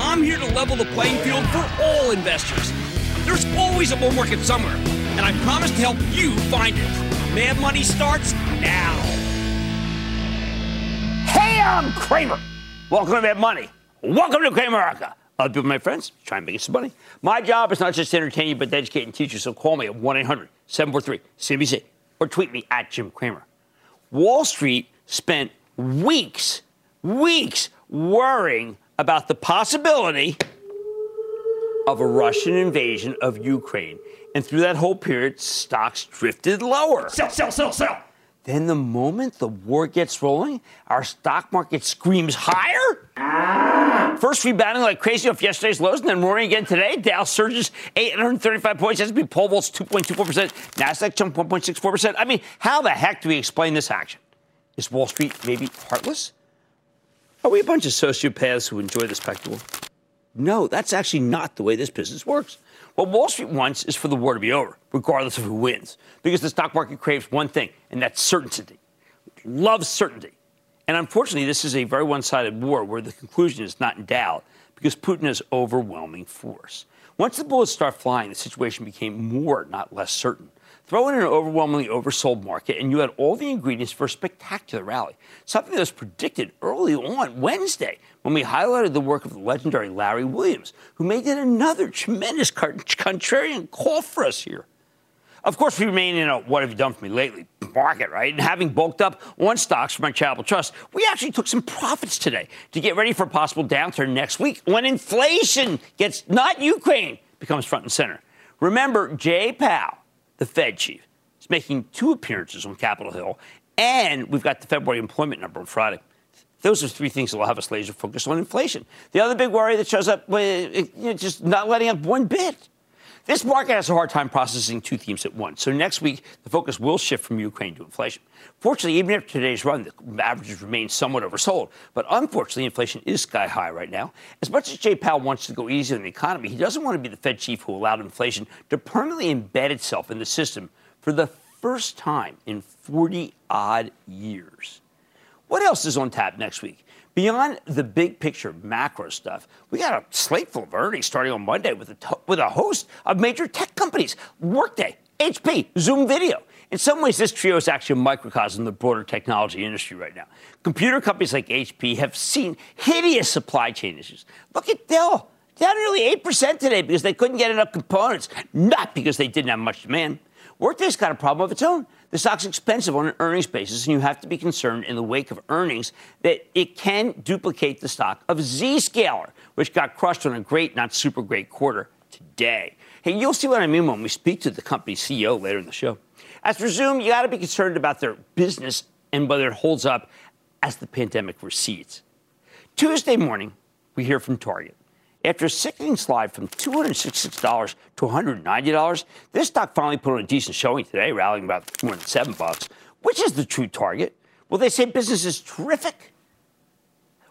I'm here to level the playing field for all investors. There's always a bull market somewhere, and I promise to help you find it. Mad Money starts now. Hey, I'm Cramer. Welcome to Mad Money. Welcome to Cramerica. Other people, my friends, try and make some money. My job is not just to entertain you, but to educate and teach you. So call me at 1 800 743 CNBC or tweet me at Jim Cramer. Wall Street spent weeks, weeks worrying about the possibility of a Russian invasion of Ukraine. And through that whole period, stocks drifted lower. Sell, sell, sell, sell. Then the moment the war gets rolling, our stock market screams higher. Ah. First rebounding like crazy off yesterday's lows, and then roaring again today. Dow surges 835 points. S&P pole vaults 2.24%. Nasdaq jumped 1.64%. I mean, how the heck do we explain this action? Is Wall Street maybe heartless? Are we a bunch of sociopaths who enjoy the spectacle? No, that's actually not the way this business works. What Wall Street wants is for the war to be over, regardless of who wins, because the stock market craves one thing, and that's certainty. Loves certainty. And unfortunately, this is a very one sided war where the conclusion is not in doubt because Putin has overwhelming force. Once the bullets start flying, the situation became more, not less certain. Throw in an overwhelmingly oversold market, and you had all the ingredients for a spectacular rally. Something that was predicted early on Wednesday when we highlighted the work of the legendary Larry Williams, who made yet another tremendous contrarian call for us here. Of course, we remain in a what have you done for me lately market, right? And having bulked up on stocks from my charitable trust, we actually took some profits today to get ready for a possible downturn next week when inflation gets, not Ukraine, becomes front and center. Remember, Jay Powell the Fed chief. He's making two appearances on Capitol Hill, and we've got the February employment number on Friday. Those are three things that will have us laser focused on inflation. The other big worry that shows up, you know, just not letting up one bit. This market has a hard time processing two themes at once. So next week, the focus will shift from Ukraine to inflation. Fortunately, even after today's run, the averages remain somewhat oversold. But unfortunately, inflation is sky high right now. As much as Jay Powell wants to go easy on the economy, he doesn't want to be the Fed chief who allowed inflation to permanently embed itself in the system for the first time in 40 odd years. What else is on tap next week? Beyond the big picture macro stuff, we got a slate full of earnings starting on Monday with a, with a host of major tech companies Workday, HP, Zoom Video. In some ways, this trio is actually a microcosm of the broader technology industry right now. Computer companies like HP have seen hideous supply chain issues. Look at Dell, down nearly 8% today because they couldn't get enough components, not because they didn't have much demand. Workday's got a problem of its own. The stock's expensive on an earnings basis, and you have to be concerned in the wake of earnings that it can duplicate the stock of Zscaler, which got crushed on a great, not super great quarter today. Hey, you'll see what I mean when we speak to the company's CEO later in the show. As for Zoom, you got to be concerned about their business and whether it holds up as the pandemic recedes. Tuesday morning, we hear from Target. After a sickening slide from $266 to $190, this stock finally put on a decent showing today, rallying about more than seven bucks. Which is the true target? Will they say business is terrific?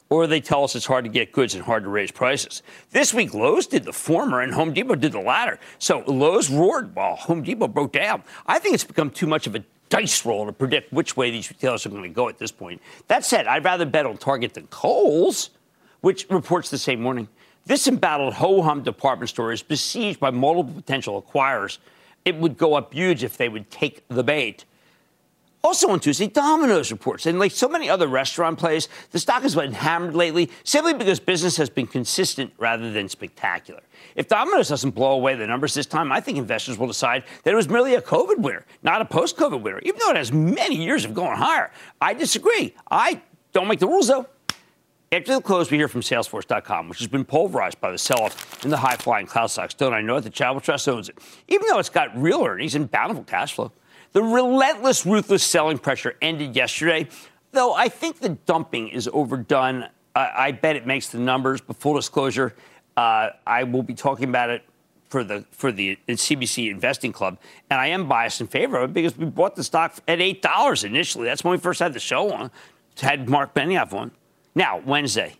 or they tell us it's hard to get goods and hard to raise prices. This week, Lowe's did the former and Home Depot did the latter. So Lowe's roared while Home Depot broke down. I think it's become too much of a dice roll to predict which way these retailers are going to go at this point. That said, I'd rather bet on Target than Kohl's, which reports the same morning. This embattled ho hum department store is besieged by multiple potential acquirers. It would go up huge if they would take the bait. Also on Tuesday, Domino's reports, and like so many other restaurant plays, the stock has been hammered lately simply because business has been consistent rather than spectacular. If Domino's doesn't blow away the numbers this time, I think investors will decide that it was merely a COVID winner, not a post-COVID winner, even though it has many years of going higher. I disagree. I don't make the rules though. After the close, we hear from Salesforce.com, which has been pulverized by the sell-off in the high-flying cloud stocks. Don't I know that the Travel Trust owns it, even though it's got real earnings and bountiful cash flow. The relentless, ruthless selling pressure ended yesterday, though I think the dumping is overdone. I bet it makes the numbers, but full disclosure, uh, I will be talking about it for the for the CNBC Investing Club, and I am biased in favor of it because we bought the stock at eight dollars initially. That's when we first had the show on. Had Marc Benioff on. Now Wednesday,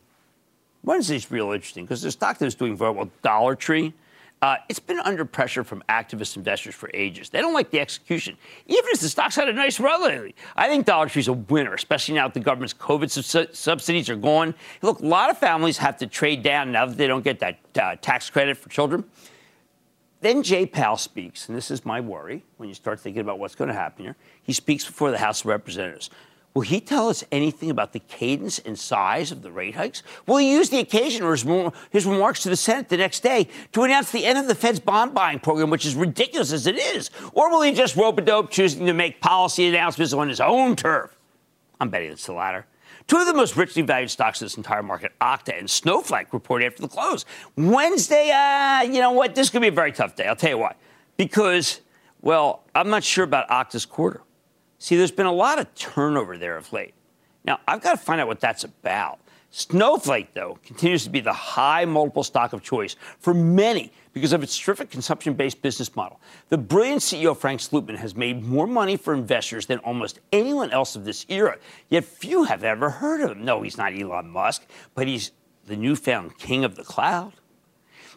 Wednesday's real interesting because the stock that was doing very well, Dollar Tree uh, it's been under pressure from activist investors for ages. They don't like the execution, even as the stock's had a nice run lately. I think Dollar Tree's a winner, especially now that the government's COVID su- subsidies are gone. Look, a lot of families have to trade down now that they don't get that uh, tax credit for children. Then Jay Powell speaks, and this is my worry when you start thinking about what's going to happen here. He speaks before the House of Representatives. Will he tell us anything about the cadence and size of the rate hikes? Will he use the occasion or his, his remarks to the Senate the next day to announce the end of the Fed's bond buying program, which is ridiculous as it is? Or will he just rope a dope, choosing to make policy announcements on his own turf? I'm betting it's the latter. Two of the most richly valued stocks in this entire market, Okta and Snowflake, report after the close. Wednesday, uh, you know what? This could be a very tough day. I'll tell you why. Because, well, I'm not sure about Okta's quarter. See, there's been a lot of turnover there of late. Now, I've got to find out what that's about. Snowflake, though, continues to be the high multiple stock of choice for many because of its terrific consumption based business model. The brilliant CEO Frank Slootman has made more money for investors than almost anyone else of this era, yet few have ever heard of him. No, he's not Elon Musk, but he's the newfound king of the cloud.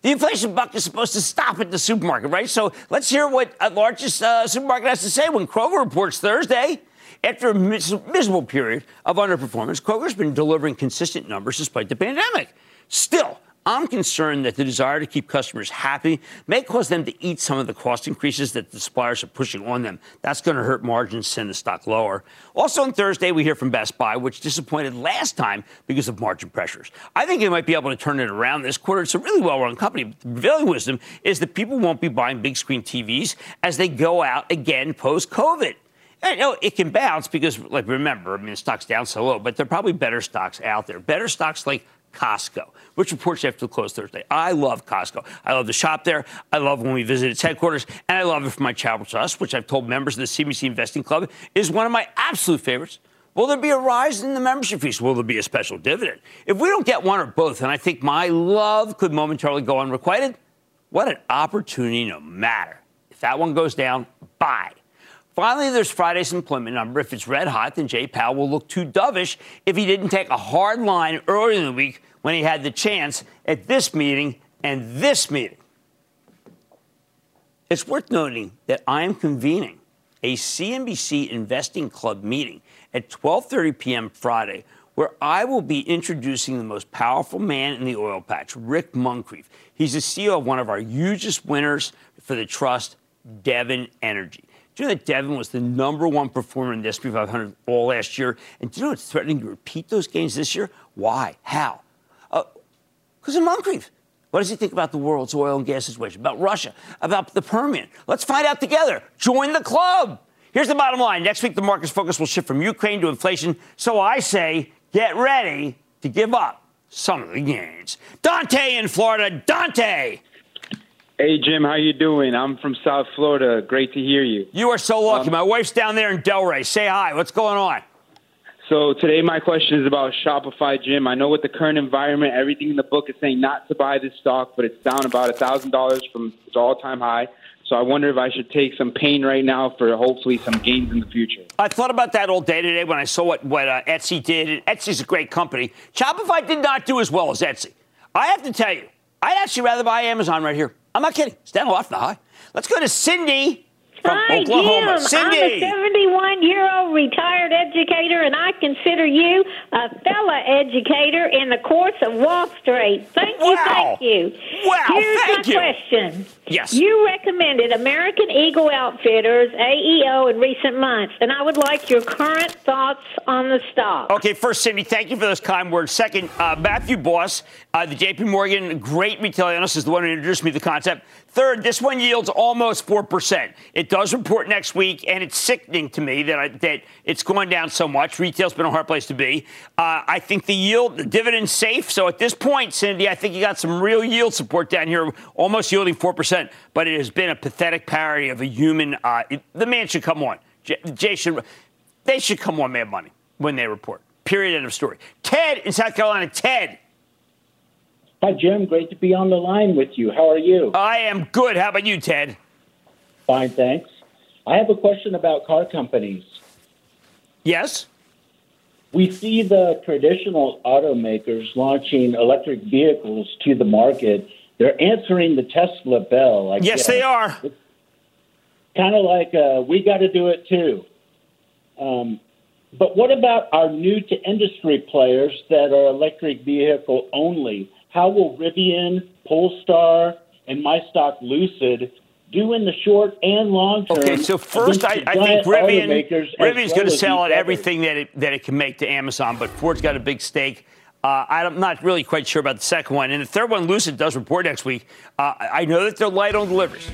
The inflation buck is supposed to stop at the supermarket, right? So let's hear what a largest uh, supermarket has to say when Kroger reports Thursday. After a mis- miserable period of underperformance, Kroger's been delivering consistent numbers despite the pandemic. Still, I'm concerned that the desire to keep customers happy may cause them to eat some of the cost increases that the suppliers are pushing on them. That's going to hurt margins, and send the stock lower. Also on Thursday, we hear from Best Buy, which disappointed last time because of margin pressures. I think they might be able to turn it around this quarter. It's a really well-run company. The prevailing wisdom is that people won't be buying big screen TVs as they go out again post-COVID. I know it can bounce because, like, remember, I mean, the stock's down so low, but there are probably better stocks out there. Better stocks like Costco, which reports after the close Thursday. I love Costco. I love the shop there. I love when we visit its headquarters, and I love it for my travel trust, which I've told members of the CNBC Investing Club is one of my absolute favorites. Will there be a rise in the membership fees? Will there be a special dividend? If we don't get one or both, and I think my love could momentarily go unrequited, what an opportunity no matter. If that one goes down, buy. Finally, there's Friday's employment number. If it's red hot, then Jay Powell will look too dovish if he didn't take a hard line earlier in the week when he had the chance at this meeting and this meeting. It's worth noting that I am convening a CNBC Investing Club meeting at 12:30 p.m. Friday where I will be introducing the most powerful man in the oil patch, Rick Muncrief. He's the CEO of one of our hugest winners for the trust, Devon Energy. Do you know that Devon was the number one performer in the S&P 500 all last year? And do you know it's threatening to repeat those gains this year? Why? How? Because uh, of Muncrief. What does he think about the world's oil and gas situation, about Russia, about the Permian? Let's find out together. Join the club. Here's the bottom line. Next week, the market's focus will shift from Ukraine to inflation. So I say, get ready to give up some of the gains. Dante in Florida. Dante. Hey Jim, how you doing? I'm from South Florida. Great to hear you. You are so lucky. Um, My wife's down there in Delray. Say hi. What's going on? So today my question is about Shopify, Jim. I know with the current environment, everything in the book is saying not to buy this stock, but it's down about a thousand dollars from its all-time high. So I wonder if I should take some pain right now for hopefully some gains in the future. I thought about that all day today when I saw what, what uh, Etsy did. And Etsy's a great company. Shopify did not do as well as Etsy. I have to tell you, I'd actually rather buy Amazon right here. I'm not kidding. It's down off the high. Let's go to Cindy from Hi, Oklahoma. Jim. Cindy. I'm a 71 year old retired educator, and I consider you a fellow educator in the course of Wall Street. Thank you, Wow. thank you. Wow, Here's thank my you. question. Yes. You recommended American Eagle Outfitters, AEO, in recent months, and I would like your current thoughts on the stock. Okay, first, Cindy, thank you for those kind words. Second, uh, Matthew Boss, uh, the JP Morgan great retail analyst, is the one who introduced me to the concept. Third, this one yields almost 4%. It does report next week, and it's sickening to me that, I, that it's going down so much. Retail's been a hard place to be. Uh, I think the yield, the dividend's safe. So at this point, Cindy, I think you got some real yield support down here, almost yielding 4%. But it has been a pathetic parody of a human. Uh, it- the man should come on. J- Jay should, they should come on Mad Money when they report. Period. End of story. Ted in South Carolina. Ted, Hi, Jim. Great to be on the line with you. How are you? I am good. How about you, Ted? Fine, thanks. I have a question about car companies. Yes. We see the traditional automakers launching electric vehicles to the market. They're answering the Tesla bell. I Yes, guess. they are. Kind of like uh, we got to do it too. Um, but what about our new to industry players that are electric vehicle only? How will Rivian, Polestar, and my stock Lucid do in the short and long term? Okay, so first, I, I think Rivian, automakers as Rivian's well going to sell everything that it, that it can make to Amazon, but Ford's got a big stake. Uh, I'm not really quite sure about the second one. And the third one, Lucid, does report next week. Uh, I know that they're light on deliveries,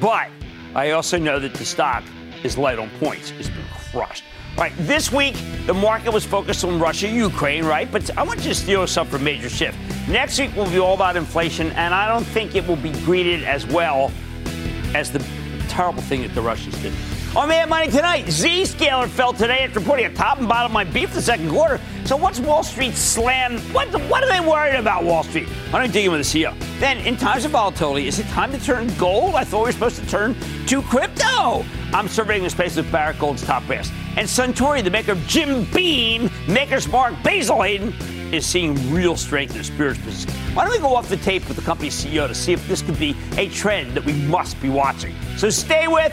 but I also know that the stock is light on points. It's been crushed. All right, this week, the market was focused on Russia, Ukraine, right? But I want you to steal something from Major Shift. Next week will be all about inflation, and I don't think it will be greeted as well as the terrible thing that the Russians did. Oh, On Mad Money tonight, Zscaler fell today after putting a top and bottom line for the second quarter. So what's Wall Street slam? What, what are they worried about, Wall Street? I'm going to dig in with the CEO. Then, in times of volatility, is it time to turn gold? I thought we were supposed to turn to crypto. I'm surveying the space with Barrick Gold's top brass. And Suntory, the maker of Jim Beam, Maker's Mark, Basil Hayden, is seeing real strength in the spirits business. Why don't we go off the tape with the company's CEO to see if this could be a trend that we must be watching? So stay with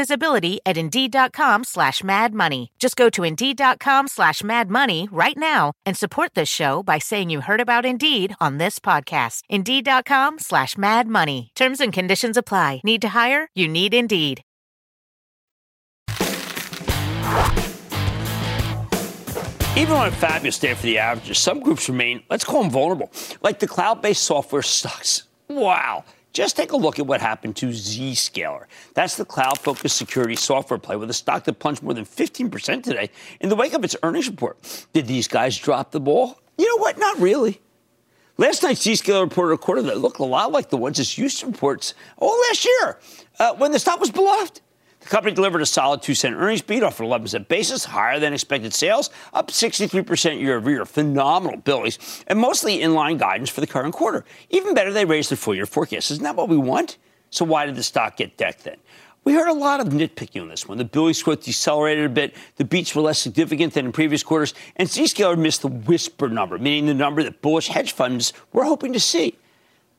visibility at Indeed.com slash Mad Money. Just go to Indeed.com slash Mad Money right now and support this show by saying you heard about Indeed on this podcast. Indeed.com slash Mad Money. Terms and conditions apply. Need to hire? You need Indeed. Even on a fabulous day for the averages, some groups remain, let's call them vulnerable, like the cloud based software stocks. Wow. Just take a look at what happened to Zscaler. That's the cloud focused security software play with a stock that plunged more than 15% today in the wake of its earnings report. Did these guys drop the ball? You know what? Not really. Last night, Zscaler reported a quarter that looked a lot like the ones its used to reports all last year uh, when the stock was beloved. The company delivered a solid 2 cent earnings beat off an 11 cent basis, higher than expected sales, up 63% year over year. Phenomenal billings, and mostly in line guidance for the current quarter. Even better, they raised their full year forecast. Isn't that what we want? So why did the stock get decked then? We heard a lot of nitpicking on this one. The billings growth decelerated a bit. The beats were less significant than in previous quarters. And Zscaler missed the whisper number, meaning the number that bullish hedge funds were hoping to see.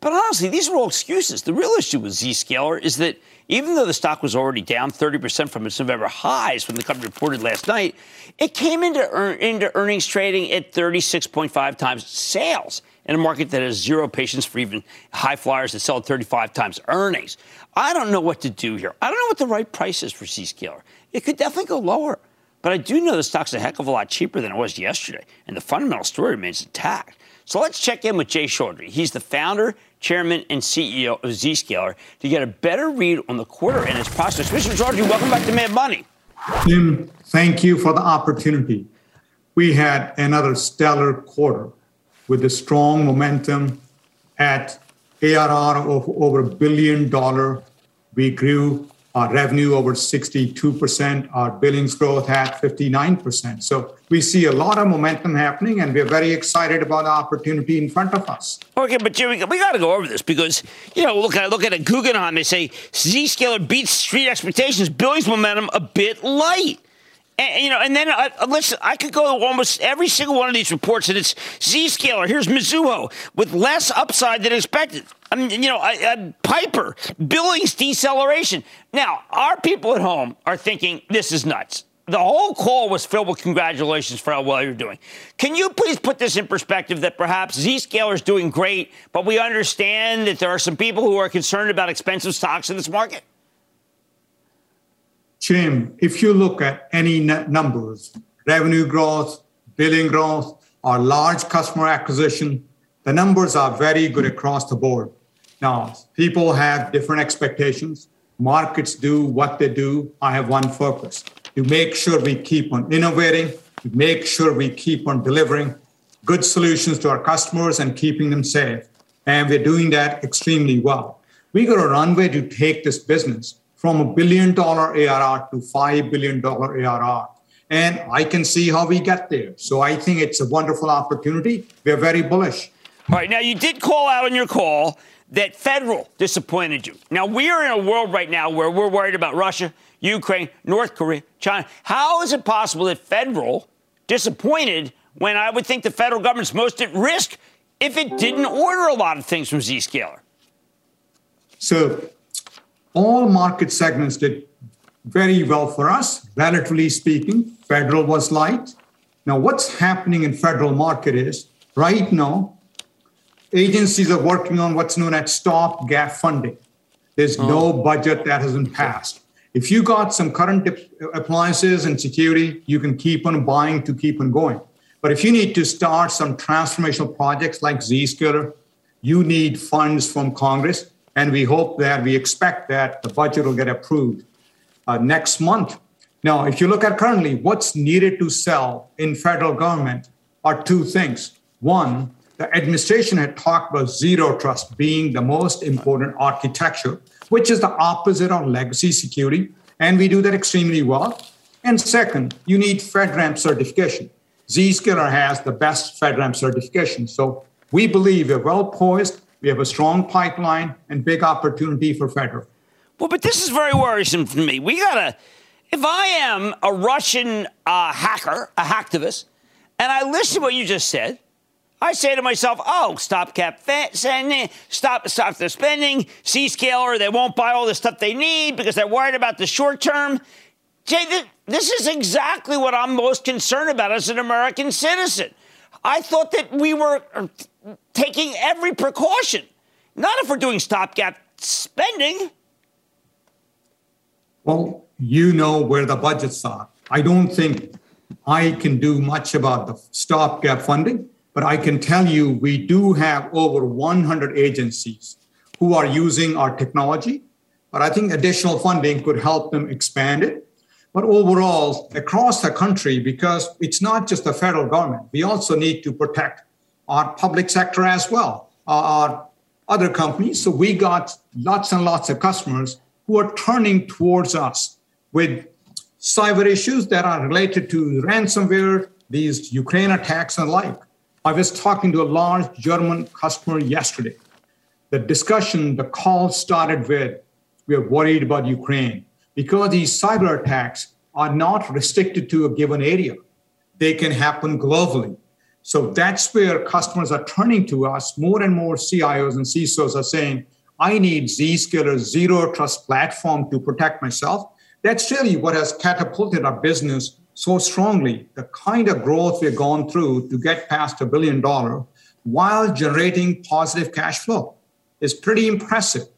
But honestly, these are all excuses. The real issue with Zscaler is that even though the stock was already down 30% from its November highs when the company reported last night, it came into, earn, into earnings trading at 36.5 times sales in a market that has zero patience for even high flyers that sell at 35 times earnings. I don't know what to do here. I don't know what the right price is for Zscaler. It could definitely go lower. But I do know the stock's a heck of a lot cheaper than it was yesterday, and the fundamental story remains intact. So let's check in with Jay Chaudhry. He's the founder, chairman, and CEO of Zscaler to get a better read on the quarter and its prospects. Mr. Chaudhry, welcome back to Mad Money. Jim, thank you for the opportunity. We had another stellar quarter with a strong momentum at ARR of over a billion dollar. We grew our revenue over 62%, our billings growth at 59%. So we see a lot of momentum happening, and we're very excited about the opportunity in front of us. Okay, but Jimmy, we got to go over this because, you know, look, I look at a Guggenheim, they say Zscaler beats street expectations, billings momentum a bit light. And, you know, and then uh, listen, I could go to almost every single one of these reports, and it's Zscaler. Here's Mizuho with less upside than expected. I mean, you know, I, I, Piper billings deceleration. Now, our people at home are thinking this is nuts. The whole call was filled with congratulations for how well you're doing. Can you please put this in perspective that perhaps Zscaler is doing great, but we understand that there are some people who are concerned about expensive stocks in this market? Jim, if you look at any numbers, revenue growth, billing growth, or large customer acquisition, the numbers are very good across the board. Now, people have different expectations. Markets do what they do. I have one focus to make sure we keep on innovating, to make sure we keep on delivering good solutions to our customers and keeping them safe. And we're doing that extremely well. We got a runway to take this business from a billion dollar ARR to $5 billion ARR. And I can see how we get there. So I think it's a wonderful opportunity. We're very bullish. All right. Now, you did call out on your call that federal disappointed you. Now, we are in a world right now where we're worried about Russia, Ukraine, North Korea, China. How is it possible that federal disappointed when I would think the federal government's most at risk if it didn't order a lot of things from Zscaler? So all market segments did very well for us, relatively speaking. Federal was light. Now, what's happening in federal market is right now, agencies are working on what's known as stop-gap funding. There's oh. no budget that hasn't passed. If you got some current appliances and security, you can keep on buying to keep on going. But if you need to start some transformational projects like Zscaler, you need funds from Congress and we hope that we expect that the budget will get approved uh, next month. Now, if you look at currently, what's needed to sell in federal government are two things. One, the administration had talked about zero trust being the most important architecture, which is the opposite of legacy security, and we do that extremely well. And second, you need FedRAMP certification. Zscaler has the best FedRAMP certification. So we believe we're well poised we have a strong pipeline and big opportunity for federal. Well, but this is very worrisome for me. We gotta. If I am a Russian uh, hacker, a hacktivist, and I listen to what you just said, I say to myself, "Oh, stopgap spending, eh, stop stop the spending, Zscaler, they won't buy all the stuff they need because they're worried about the short term." Jay, this is exactly what I'm most concerned about as an American citizen. I thought that we were uh, taking every precaution. Not if we're doing stopgap spending. Well, you know where the budgets are. I don't think I can do much about the stopgap funding, but I can tell you we do have over 100 agencies who are using our technology. But I think additional funding could help them expand it. But overall, across the country, because it's not just the federal government, we also need to protect our public sector as well, uh, our other companies. So we got lots and lots of customers who are turning towards us with cyber issues that are related to ransomware, these Ukraine attacks and like. I was talking to a large German customer yesterday. The discussion, the call started with, we are worried about Ukraine because these cyber attacks are not restricted to a given area. They can happen globally. So that's where customers are turning to us. More and more CIOs and CISOs are saying, I need Zscaler's zero trust platform to protect myself. That's really what has catapulted our business so strongly. The kind of growth we've gone through to get past a billion dollar while generating positive cash flow is pretty impressive.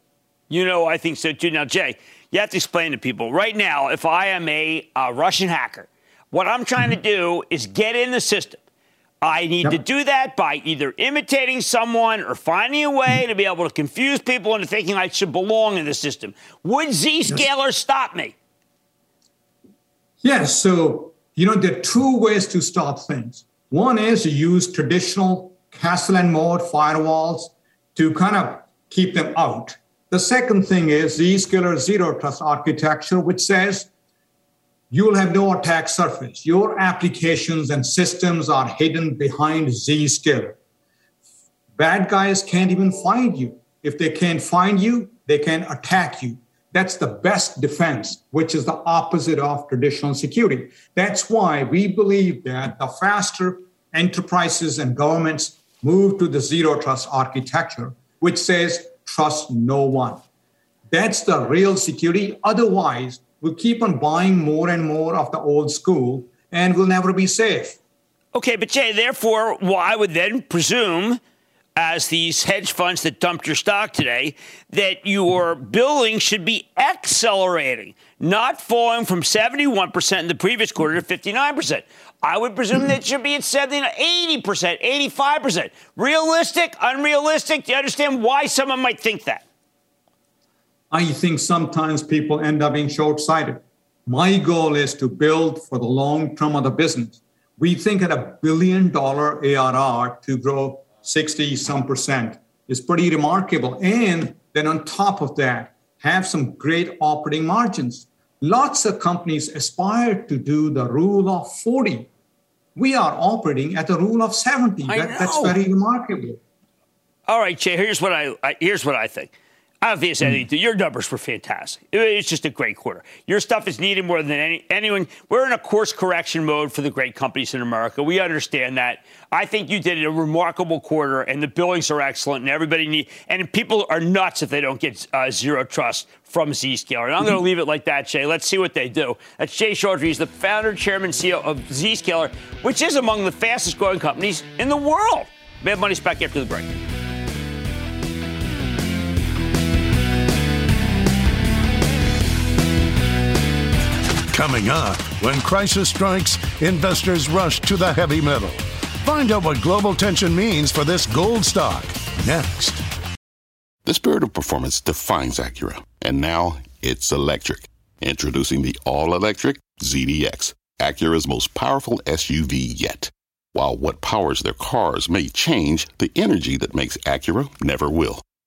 You know, I think so too. Now, Jay, you have to explain to people right now if I am a, a Russian hacker, what I'm trying to do is get in the system. I need yep. to do that by either imitating someone or finding a way to be able to confuse people into thinking I should belong in the system. Would Zscaler yes. stop me? Yes. So, you know, there are two ways to stop things. One is to use traditional castle and moat firewalls to kind of keep them out. The second thing is Zscaler Zero Trust architecture, which says you will have no attack surface. Your applications and systems are hidden behind Zscaler. Bad guys can't even find you. If they can't find you, they can attack you. That's the best defense, which is the opposite of traditional security. That's why we believe that the faster enterprises and governments move to the zero trust architecture, which says trust no one. That's the real security. Otherwise, we'll keep on buying more and more of the old school and we'll never be safe. Okay, but Jay, therefore, well, I would then presume, as these hedge funds that dumped your stock today, that your billing should be accelerating, not falling from 71% in the previous quarter to 59%. I would presume that should be at 70, 80%, 85%. Realistic, unrealistic? Do you understand why someone might think that? I think sometimes people end up being short sighted. My goal is to build for the long term of the business. We think at a billion dollar ARR to grow 60 some percent is pretty remarkable. And then on top of that, have some great operating margins. Lots of companies aspire to do the rule of 40 we are operating at a rule of 70. That, that's very remarkable. All right, Jay, here's what I, I here's what I think. Obviously, mm. your numbers were fantastic. It's just a great quarter. Your stuff is needed more than any, anyone. We're in a course correction mode for the great companies in America. We understand that. I think you did a remarkable quarter, and the billings are excellent, and everybody need. And people are nuts if they don't get uh, zero trust from Zscaler. And I'm going to leave it like that, Jay. Let's see what they do. That's Jay Chaudhry. He's the founder, chairman, CEO of Zscaler, which is among the fastest growing companies in the world. Mad Money's back after the break. Coming up, when crisis strikes, investors rush to the heavy metal. Find out what global tension means for this gold stock next. The spirit of performance defines Acura, and now it's electric. Introducing the all electric ZDX, Acura's most powerful SUV yet. While what powers their cars may change, the energy that makes Acura never will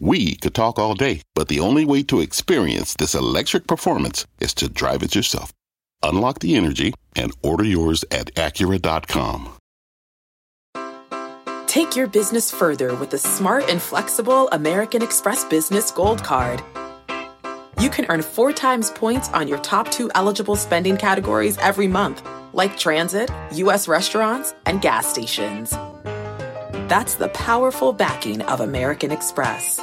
We could talk all day, but the only way to experience this electric performance is to drive it yourself. Unlock the energy and order yours at Acura.com. Take your business further with the smart and flexible American Express Business Gold Card. You can earn four times points on your top two eligible spending categories every month like transit, U.S. restaurants, and gas stations. That's the powerful backing of American Express.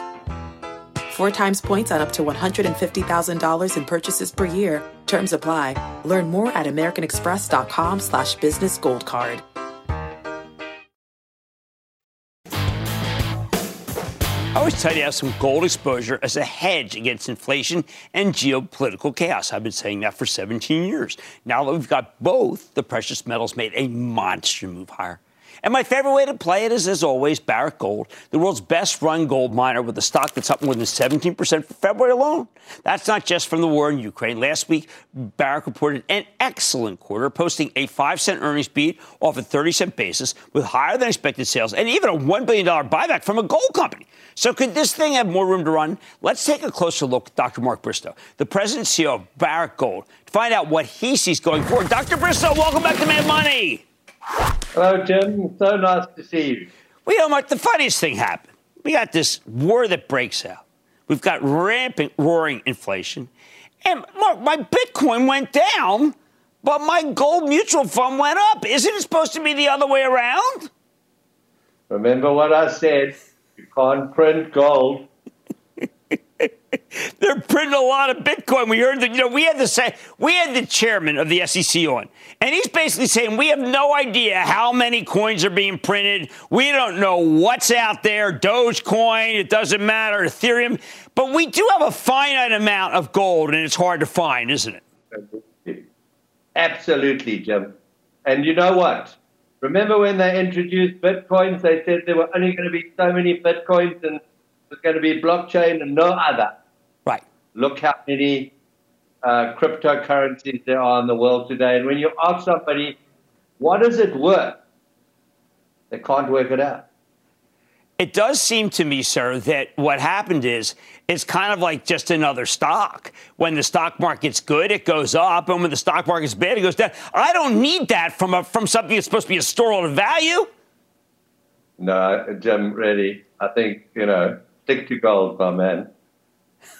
Four times points on up to $150,000 in purchases per year. Terms apply. Learn more at americanexpress.com slash business gold card. I always tell you to have some gold exposure as a hedge against inflation and geopolitical chaos. I've been saying that for 17 years. Now that we've got both, the precious metals made a monster move higher. And my favorite way to play it is, as always, Barrick Gold, the world's best run gold miner with a stock that's up more than 17% for February alone. That's not just from the war in Ukraine. Last week, Barrick reported an excellent quarter, posting a 5 cent earnings beat off a 30 cent basis with higher than expected sales and even a $1 billion buyback from a gold company. So, could this thing have more room to run? Let's take a closer look at Dr. Mark Bristow, the president and CEO of Barrick Gold, to find out what he sees going forward. Dr. Bristow, welcome back to Mad Money. Hello, Jim. So nice to see you. Well, you know, Mark, the funniest thing happened. We got this war that breaks out. We've got rampant, roaring inflation. And Mark, my Bitcoin went down, but my gold mutual fund went up. Isn't it supposed to be the other way around? Remember what I said. You can't print gold. They're printing a lot of Bitcoin. We heard that, you know, we had the say, we had the chairman of the SEC on, and he's basically saying we have no idea how many coins are being printed. We don't know what's out there. Dogecoin, it doesn't matter. Ethereum, but we do have a finite amount of gold, and it's hard to find, isn't it? Absolutely, Jim. And you know what? Remember when they introduced Bitcoins? They said there were only going to be so many Bitcoins and there's going to be blockchain and no other. Look how many uh, cryptocurrencies there are in the world today. And when you ask somebody, what is it worth? They can't work it out. It does seem to me, sir, that what happened is it's kind of like just another stock. When the stock market's good, it goes up, and when the stock market's bad, it goes down. I don't need that from a, from something that's supposed to be a store of value. No, Jim, really, I think you know, stick to gold, my man.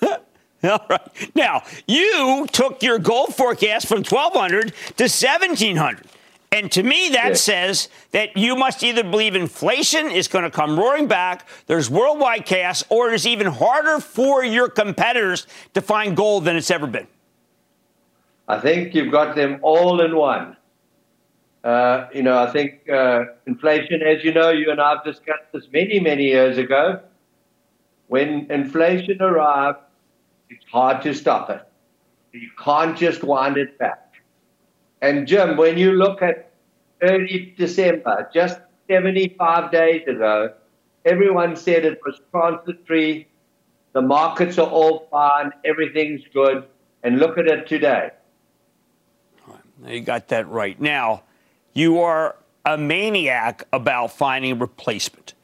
All right. Now you took your gold forecast from 1,200 to 1,700. And to me, that yeah. says that you must either believe inflation is going to come roaring back, there's worldwide chaos, or it is even harder for your competitors to find gold than it's ever been. I think you've got them all in one. Uh, you know, I think uh, inflation, as you know, you and I have discussed this many, many years ago. When inflation arrives, it's hard to stop it. You can't just wind it back. And Jim, when you look at early December, just 75 days ago, everyone said it was transitory. The markets are all fine. Everything's good. And look at it today. You got that right. Now, you are a maniac about finding replacement.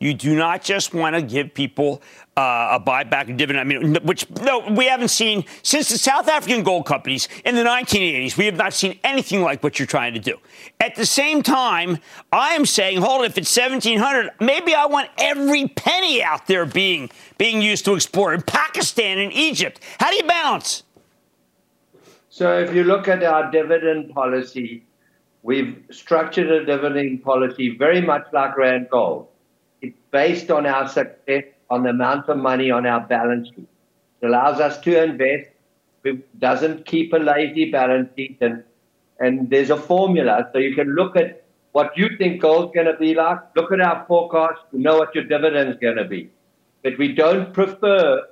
You do not just want to give people uh, a buyback dividend. I mean, which no, we haven't seen since the South African gold companies in the 1980s. We have not seen anything like what you're trying to do. At the same time, I am saying, hold it, if it's 1700, maybe I want every penny out there being being used to explore in Pakistan and Egypt. How do you balance? So, if you look at our dividend policy, we've structured a dividend policy very much like Randgold based on our success, on the amount of money on our balance sheet. It allows us to invest. It doesn't keep a lazy balance sheet. And, and there's a formula. So you can look at what you think gold's going to be like. Look at our forecast. You know what your dividend's going to be. But we don't prefer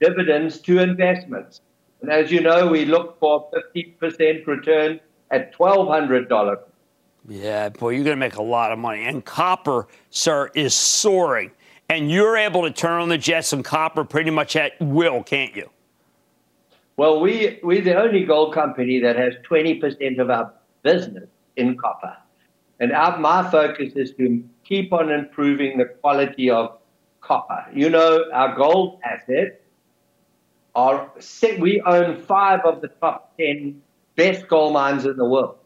dividends to investments. And as you know, we look for 50% return at $1,200 yeah, boy, you're going to make a lot of money. And copper, sir, is soaring. And you're able to turn on the jets and copper pretty much at will, can't you? Well, we, we're the only gold company that has 20% of our business in copper. And our, my focus is to keep on improving the quality of copper. You know, our gold assets are, set, we own five of the top 10 best gold mines in the world.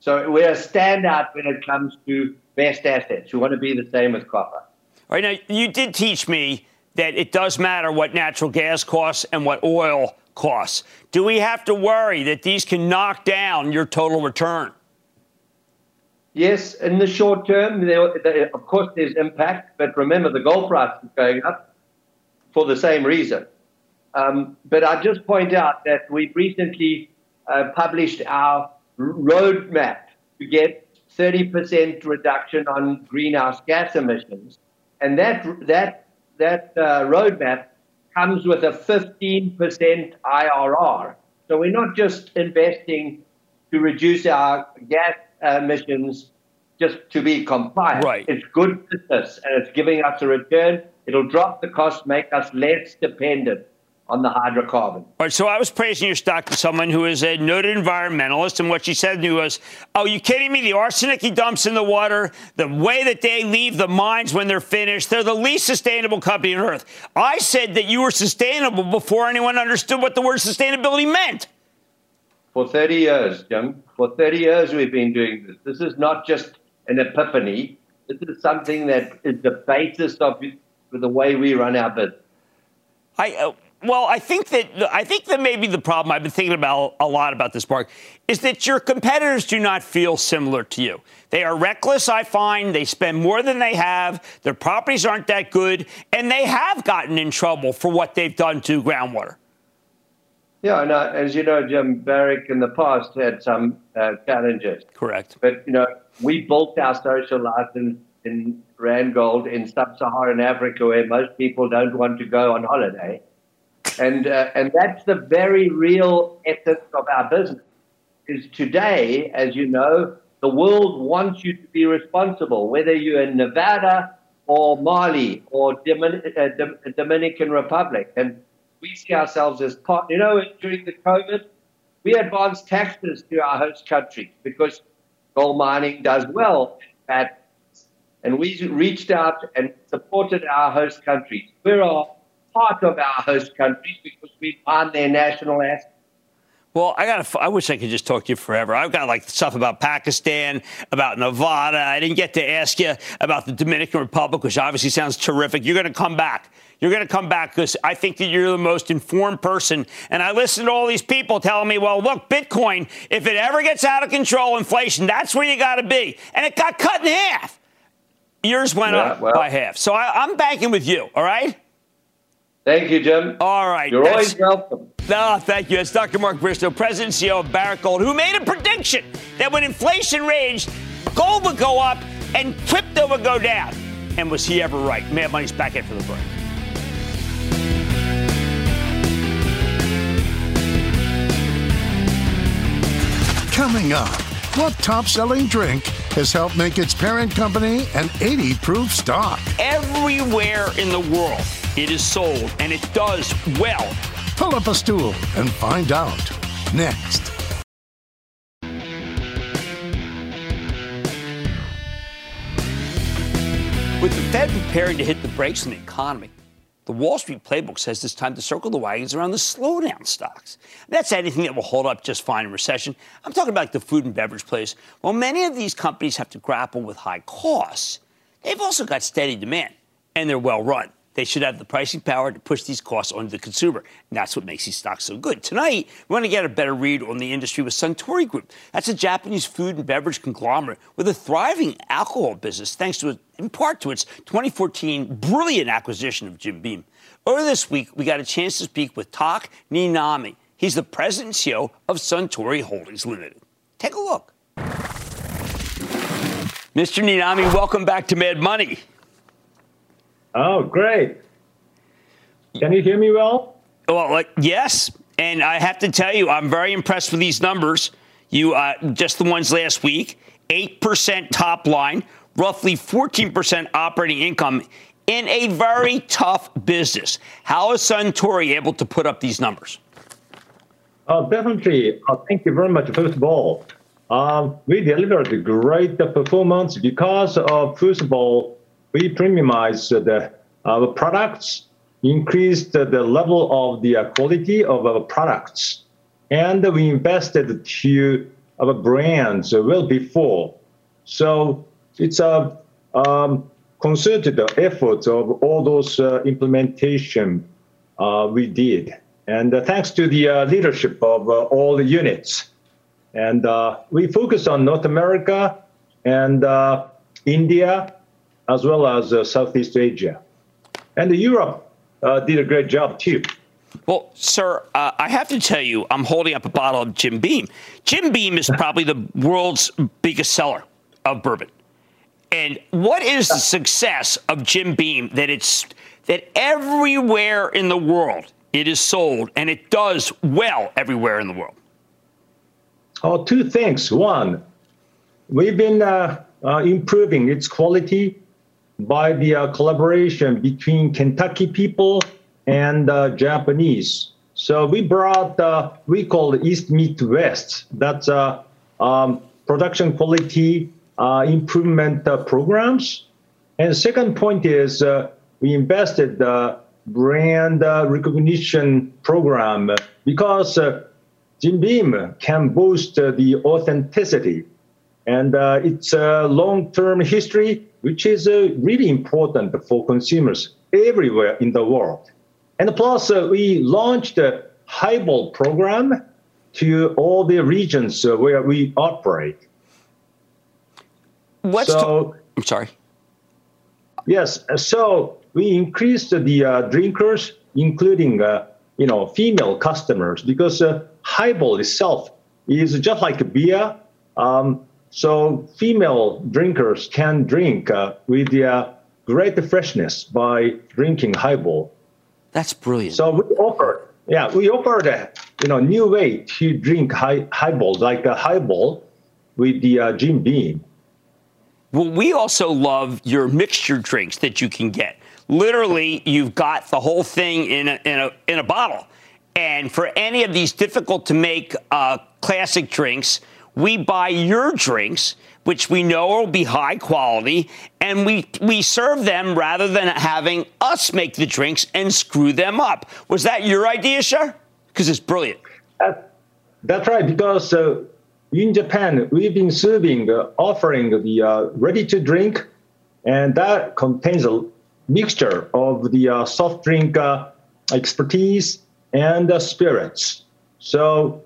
So we're a standout when it comes to best assets. We want to be the same as copper. All right, now you did teach me that it does matter what natural gas costs and what oil costs. Do we have to worry that these can knock down your total return? Yes, in the short term, there, there, of course, there's impact, but remember the gold price is going up for the same reason. Um, but I just point out that we've recently uh, published our roadmap to get 30% reduction on greenhouse gas emissions, and that that that uh, roadmap comes with a 15% IRR. So we're not just investing to reduce our gas emissions just to be compliant. Right. It's good business and it's giving us a return. It'll drop the cost, make us less dependent on the hydrocarbon. All right, so I was praising your stock to someone who is a noted environmentalist, and what she said to me was, "Oh, you kidding me? The arsenic he dumps in the water, the way that they leave the mines when they're finished, they're the least sustainable company on earth." I said that you were sustainable before anyone understood what the word sustainability meant. For 30 years, Jim, for 30 years we've been doing this. This is not just an epiphany. This is something that is the basis of the way we run our business. I. Uh, well, I think that I think that maybe the problem I've been thinking about a lot about this, Mark, is that your competitors do not feel similar to you. They are reckless, I find. They spend more than they have. Their properties aren't that good, and they have gotten in trouble for what they've done to groundwater. Yeah, and uh, as you know, Jim Barrick in the past had some uh, challenges. Correct. But you know, we built our social life in, in Randgold in sub-Saharan Africa, where most people don't want to go on holiday and uh, and that's the very real essence of our business. Is today, as you know, the world wants you to be responsible, whether you're in Nevada or Mali or Domin- uh, Dominican Republic, and we see ourselves as part. You know, during the COVID, we advanced taxes to our host countries because gold mining does well at and we reached out and supported our host countries. We're a part of our host countries because we fund their national assets. Well, I got. I wish I could just talk to you forever. I've got like stuff about Pakistan, about Nevada. I didn't get to ask you about the Dominican Republic, which obviously sounds terrific. You're going to come back. You're going to come back because I think that you're the most informed person. And I listen to all these people telling me, well, look, Bitcoin, if it ever gets out of control, inflation, that's where you got to be. And it got cut in half. Yours went yeah, up well, by half. So I, I'm banking with you. All right. Thank you, Jim. All right. You're always welcome. No, thank you. It's Dr. Mark Bristow, President and CEO of Barrick Gold, who made a prediction that when inflation raged, gold would go up and crypto would go down. And was he ever right? Mad Money's back after the break. Coming up, what top selling drink has helped make its parent company an 80 proof stock? Everywhere in the world it is sold, and it does well. Pull up a stool and find out next. With the Fed preparing to hit the brakes on the economy, the Wall Street playbook says it's time to circle the wagons around the slowdown stocks. That's anything that will hold up just fine in recession. I'm talking about the food and beverage place. While many of these companies have to grapple with high costs, they've also got steady demand, and they're well run. They should have the pricing power to push these costs onto the consumer. And that's what makes these stocks so good. Tonight, we want to get a better read on the industry with Suntory Group. That's a Japanese food and beverage conglomerate with a thriving alcohol business, thanks to, in part to its 2014 brilliant acquisition of Jim Beam. Earlier this week, we got a chance to speak with Tak Niinami. He's the president and CEO of Suntory Holdings Limited. Take a look. Mr. Niinami, welcome back to Mad Money. Oh, great. Can you hear me well? Well, like, yes. And I have to tell you, I'm very impressed with these numbers. You uh, just the ones last week, eight percent top line, roughly 14% operating income in a very tough business. How is Suntory able to put up these numbers? Uh, definitely. Uh, thank you very much. First of all, um, we delivered great performance because of, first of all, we premiumize the our products, increased the level of the quality of our products, and we invested to our brands well before. So it's a um, concerted effort of all those uh, implementation uh, we did. and uh, thanks to the uh, leadership of uh, all the units. And uh, we focus on North America and uh, India, as well as uh, Southeast Asia. And Europe did a great job too. Well, sir, uh, I have to tell you, I'm holding up a bottle of Jim Beam. Jim Beam is probably the world's biggest seller of bourbon. And what is the success of Jim Beam that it's that everywhere in the world it is sold and it does well everywhere in the world? Oh, two things. One, we've been uh, uh, improving its quality by the uh, collaboration between Kentucky people and uh, Japanese. So we brought uh, we call East Meet West. That's uh, um, production quality uh, improvement uh, programs. And second point is uh, we invested the brand recognition program because Jim Beam can boast the authenticity and it's a long-term history, which is really important for consumers everywhere in the world. And plus, uh, we launched a highball program to all the regions uh, where we operate. What's so, to- I'm sorry. Yes, so we increased the uh, drinkers, including uh, you know female customers, because uh, highball itself is just like a beer. Um, so female drinkers can drink uh, with the great freshness by drinking highball. That's brilliant. So we offer, yeah, we offered a you know new way to drink high highball, like a highball with the uh, Jim Beam. Well, we also love your mixture drinks that you can get. Literally, you've got the whole thing in a, in a, in a bottle. And for any of these difficult to make uh, classic drinks, we buy your drinks, which we know will be high quality, and we, we serve them rather than having us make the drinks and screw them up. Was that your idea, sir? Because it's brilliant. Uh, that's right, because uh, in Japan, we've been serving, uh, offering the uh, ready to drink, and that contains a mixture of the uh, soft drink uh, expertise and spirits. So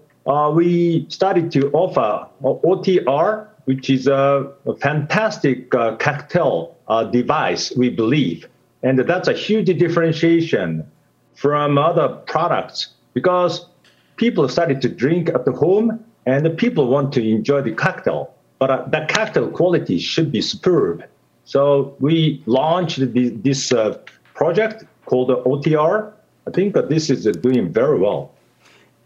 we started to offer OTR, which is a, a fantastic cocktail device, we believe. And that's a huge differentiation from other products because people started to drink at the home and people want to enjoy the cocktail, but uh, the cocktail quality should be superb. So we launched this, this uh, project called OTR. I think that this is uh, doing very well.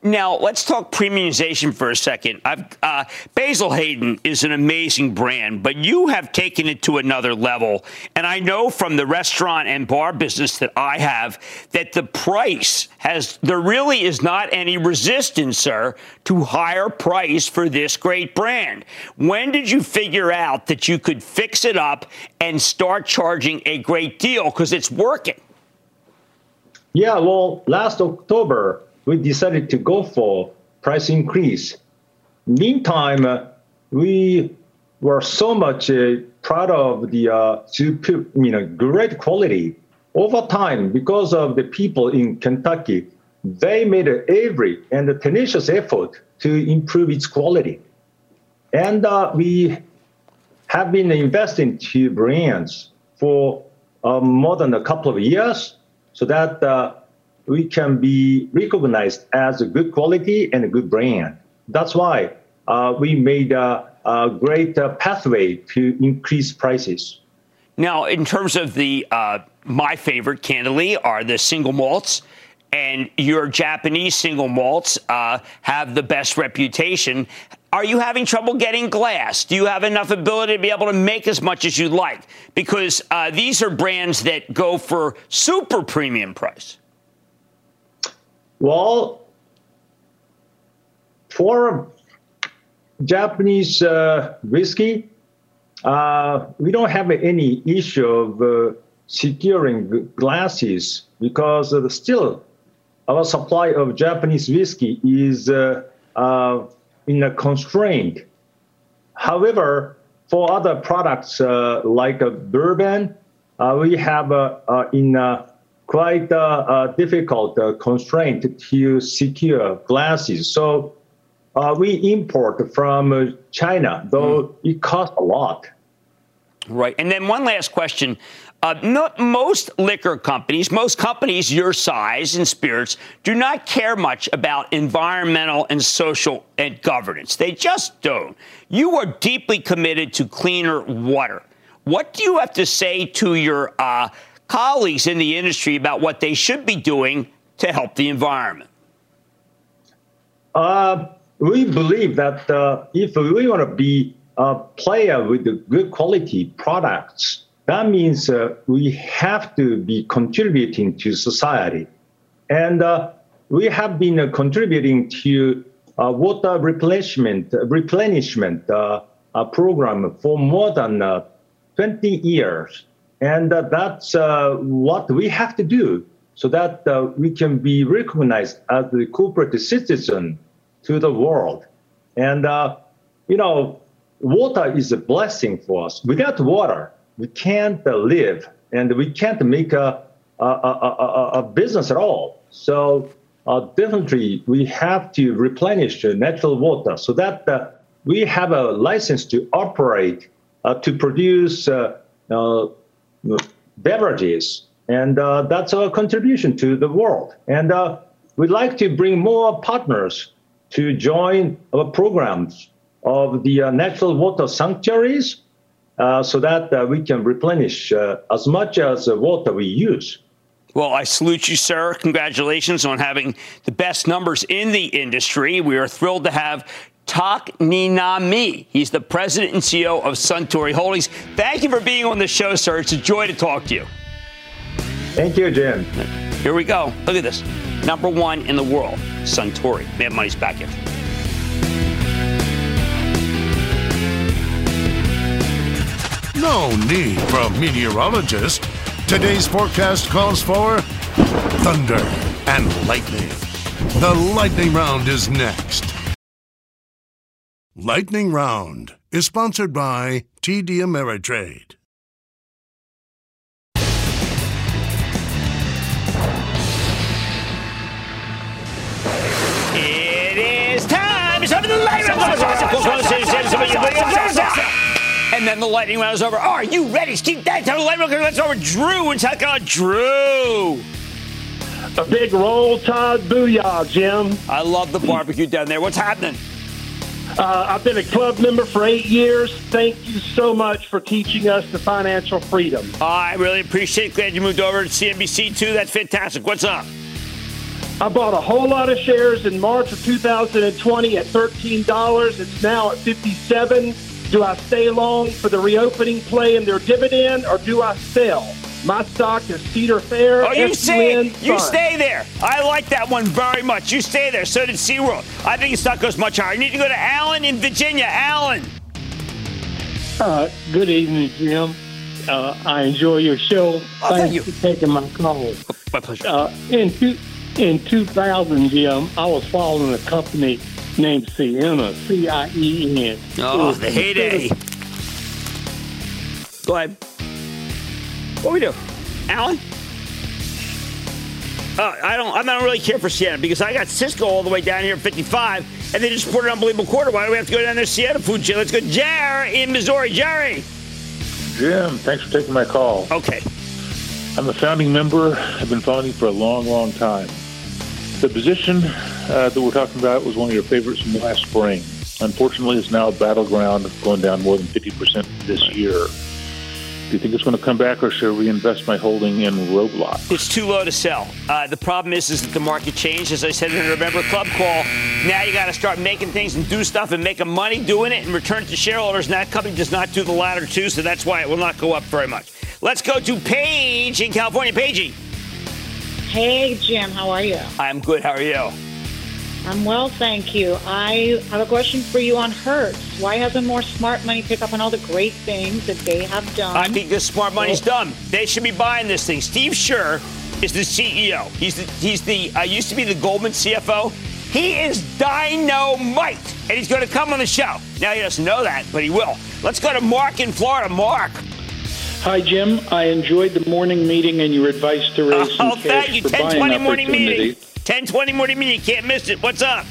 Now, let's talk premiumization for a second. Uh, Basil Hayden is an amazing brand, but you have taken it to another level. And I know from the restaurant and bar business that I have that the price has, there really is not any resistance, sir, to higher price for this great brand. When did you figure out that you could fix it up and start charging a great deal? Because it's working. Yeah, well, last October, we decided to go for price increase. Meantime, uh, we were so much uh, proud of the uh, super, you know, great quality. Over time, because of the people in Kentucky, they made every and a tenacious effort to improve its quality. And uh, we have been investing to brands for uh, more than a couple of years so that uh, we can be recognized as a good quality and a good brand. That's why uh, we made a, a great uh, pathway to increase prices. Now, in terms of the uh, my favorite, candidly, are the single malts, and your Japanese single malts uh, have the best reputation. Are you having trouble getting glass? Do you have enough ability to be able to make as much as you like? Because uh, these are brands that go for super premium price. Well, for Japanese uh, whiskey, uh, we don't have any issue of uh, securing glasses because still our supply of Japanese whiskey is uh, uh, in a constraint. However, for other products uh, like bourbon, we have in quite difficult uh, constraint to secure glasses. So uh, we import from China, though mm. it costs a lot. Right. And then one last question. Uh, not, most liquor companies, most companies your size in spirits, do not care much about environmental and social and governance. They just don't. You are deeply committed to cleaner water. What do you have to say to your uh, colleagues in the industry about what they should be doing to help the environment? Uh, we believe that uh, if we want to be a player with good quality products, that means uh, we have to be contributing to society. And uh, we have been uh, contributing to uh, water replenishment, replenishment program for more than 20 years. And that's what we have to do so that we can be recognized as the corporate citizen to the world. And, you know, water is a blessing for us. Without water, we can't live and we can't make a, a, a, a business at all. So uh, definitely we have to replenish natural water so that uh, we have a license to operate uh, to produce uh, uh, beverages. And uh, that's our contribution to the world. And we'd like to bring more partners to join our programs of the natural water sanctuaries uh, so that uh, we can replenish uh, as much as water we use. Well, I salute you, sir. Congratulations on having the best numbers in the industry. We are thrilled to have Tak Niinami. He's the president and CEO of Suntory Holdings. Thank you for being on the show, sir. It's a joy to talk to you. Thank you, Jim. Here we go. Look at this. Number one in the world, Suntory. Mad Money's back in. No need for a meteorologist. Today's forecast calls for thunder and lightning. The lightning round is next. Lightning Round is sponsored by TD Ameritrade. It is time. It's time for the lightning round. And then the lightning round is over. Are you ready? Keep that time. The lightning round is over. Drew and check out Drew. A big roll tide booyah, Jim. I love the barbecue down there. What's happening? Uh, I've been a club member for eight years. Thank you so much for teaching us the financial freedom. I really appreciate it. Glad you moved over to CNBC too. That's fantastic. What's up? I bought a whole lot of shares in March of 2020 at $13. It's now at 57. Do I stay long for the reopening play and their dividend, or do I sell? My stock is Cedar Fair. Oh, you stay, you stay there. I like that one very much. You stay there. So did SeaWorld. I think your stock goes much higher. You need to go to Allen in Virginia. Allen. Uh, good evening, Jim. Uh, I enjoy your show. Oh, Thanks thank you. for taking my call. My pleasure. Uh, in, two, in 2000, Jim, I was following a company named Ciena, C I E N. Oh, the heyday. Go ahead. What we do, Alan? Uh, I don't. I don't really care for Ciena because I got Cisco all the way down here at 55, and they just put an unbelievable quarter. Why do we have to go down there Ciena food chain? Let's go, Jerry in Missouri. Jerry. Jim, thanks for taking my call. Okay. I'm a founding member. I've been founding for a long, long time. The position uh, that we're talking about was one of your favorites from last spring. Unfortunately, it's now a battleground, going down more than 50% this year. Do you think it's going to come back, or should I reinvest my holding in Roblox? It's too low to sell. Uh, the problem is, is that the market changed. As I said in the November Club call, now you got to start making things and do stuff and making money doing it and return it to shareholders. And that company does not do the latter two, so that's why it will not go up very much. Let's go to Paige in California. Paige. Hey, Jim, how are you? I'm good. How are you? I'm well, thank you. I have a question for you on Hertz. Why hasn't more smart money picked up on all the great things that they have done? I think this smart money's done. They should be buying this thing. Steve Scherr is the CEO. He's the he's the uh, used to be the Goldman CFO. He is dynamite, and he's going to come on the show. Now he doesn't know that, but he will. Let's go to Mark in Florida. Mark. Hi, Jim. I enjoyed the morning meeting and your advice to raise some Oh, cash thank you. for 10 buying 20 morning opportunity. meeting. 10 20 morning meeting. You can't miss it. What's up?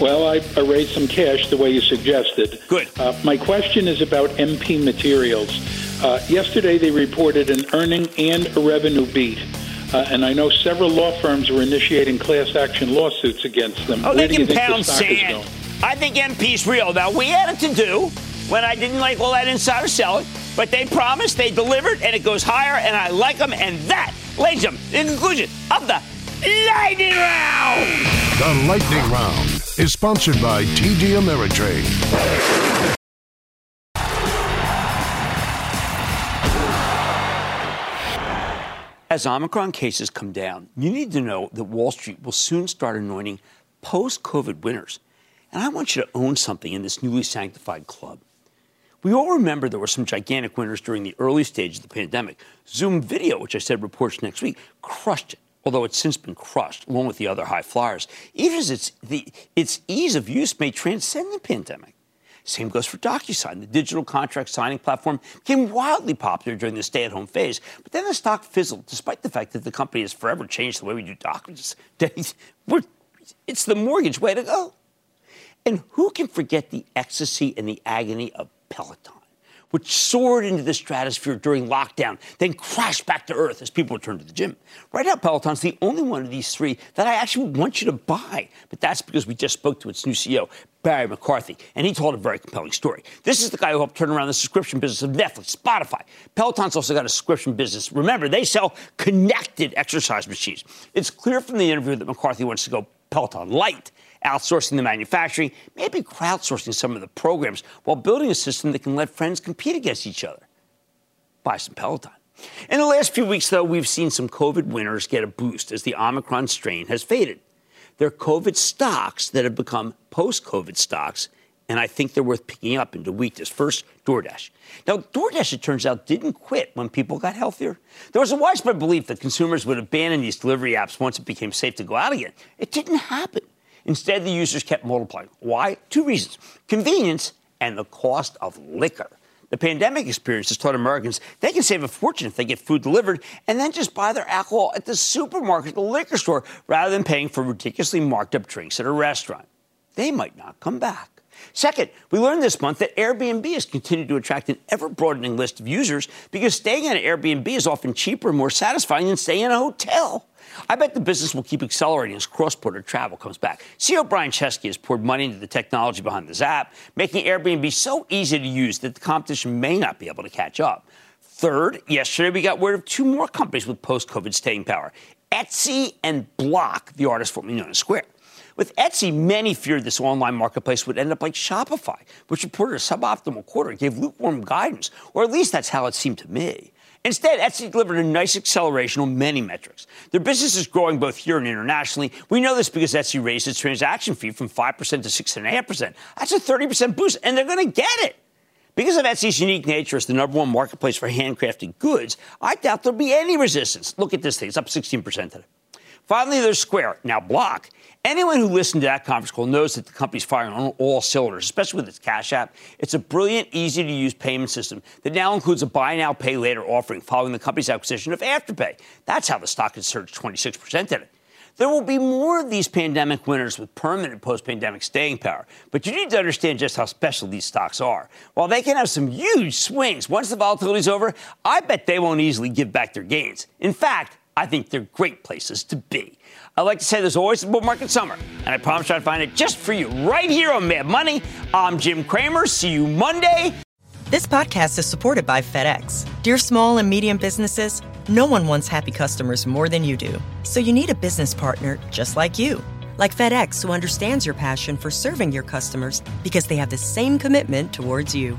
Well, I, I raised some cash the way you suggested. Good. Uh, my question is about MP Materials. Uh, yesterday, they reported an earning and a revenue beat. Uh, and I know several law firms are initiating class action lawsuits against them. Oh, Where they can the pound sand. I think MP's real. Now, we had it to do when I didn't like all that insider selling, but they promised, they delivered, and it goes higher, and I like them. And that, ladies and gentlemen, in conclusion of the Lightning Round. The Lightning Round is sponsored by TD Ameritrade. As Omicron cases come down, you need to know that Wall Street will soon start anointing post COVID winners. And I want you to own something in this newly sanctified club. We all remember there were some gigantic winners during the early stage of the pandemic. Zoom Video, which I said reports next week, crushed it, although it's since been crushed, along with the other high flyers, even as its, the, its ease of use may transcend the pandemic. Same goes for DocuSign. The digital contract signing platform became wildly popular during the stay at home phase, but then the stock fizzled, despite the fact that the company has forever changed the way we do documents. It's the mortgage way to go. And who can forget the ecstasy and the agony of Peloton, which soared into the stratosphere during lockdown, then crashed back to earth as people returned to the gym? Right now, Peloton's the only one of these three that I actually want you to buy. But that's because we just spoke to its new CEO, Barry McCarthy, and he told a very compelling story. This is the guy who helped turn around the subscription business of Netflix, Spotify. Peloton's also got a subscription business. Remember, they sell connected exercise machines. It's clear from the interview that McCarthy wants to go Peloton light outsourcing the manufacturing, maybe crowdsourcing some of the programs while building a system that can let friends compete against each other. Buy some Peloton. In the last few weeks, though, we've seen some COVID winners get a boost as the Omicron strain has faded. They're COVID stocks that have become post COVID stocks, and I think they're worth picking up into weakness. First, DoorDash. Now, DoorDash, it turns out, didn't quit when people got healthier. There was a widespread belief that consumers would abandon these delivery apps once it became safe to go out again. It didn't happen. Instead, the users kept multiplying. Why? Two reasons convenience and the cost of liquor. The pandemic experience has taught Americans they can save a fortune if they get food delivered and then just buy their alcohol at the supermarket or liquor store rather than paying for ridiculously marked up drinks at a restaurant. They might not come back. Second, we learned this month that Airbnb has continued to attract an ever broadening list of users because staying at an Airbnb is often cheaper and more satisfying than staying in a hotel. I bet the business will keep accelerating as cross border travel comes back. CEO Brian Chesky has poured money into the technology behind this app, making Airbnb so easy to use that the competition may not be able to catch up. Third, yesterday we got word of two more companies with post COVID staying power Etsy and Block, the artist formerly known as Square. With Etsy, many feared this online marketplace would end up like Shopify, which reported a suboptimal quarter and gave lukewarm guidance, or at least that's how it seemed to me. Instead, Etsy delivered a nice acceleration on many metrics. Their business is growing both here and internationally. We know this because Etsy raised its transaction fee from 5% to 6.5%. That's a 30% boost, and they're going to get it. Because of Etsy's unique nature as the number one marketplace for handcrafted goods, I doubt there'll be any resistance. Look at this thing, it's up 16% today. Finally, there's Square, now Block. Anyone who listened to that conference call knows that the company's firing on all cylinders, especially with its Cash App. It's a brilliant, easy to use payment system that now includes a buy now, pay later offering following the company's acquisition of Afterpay. That's how the stock has surged 26% today. There will be more of these pandemic winners with permanent post pandemic staying power. But you need to understand just how special these stocks are. While they can have some huge swings, once the volatility is over, I bet they won't easily give back their gains. In fact, I think they're great places to be. I like to say there's always a bull market summer, and I promise I'd find it just for you right here on Mad Money. I'm Jim Cramer. See you Monday. This podcast is supported by FedEx. Dear small and medium businesses, no one wants happy customers more than you do. So you need a business partner just like you. Like FedEx, who understands your passion for serving your customers because they have the same commitment towards you.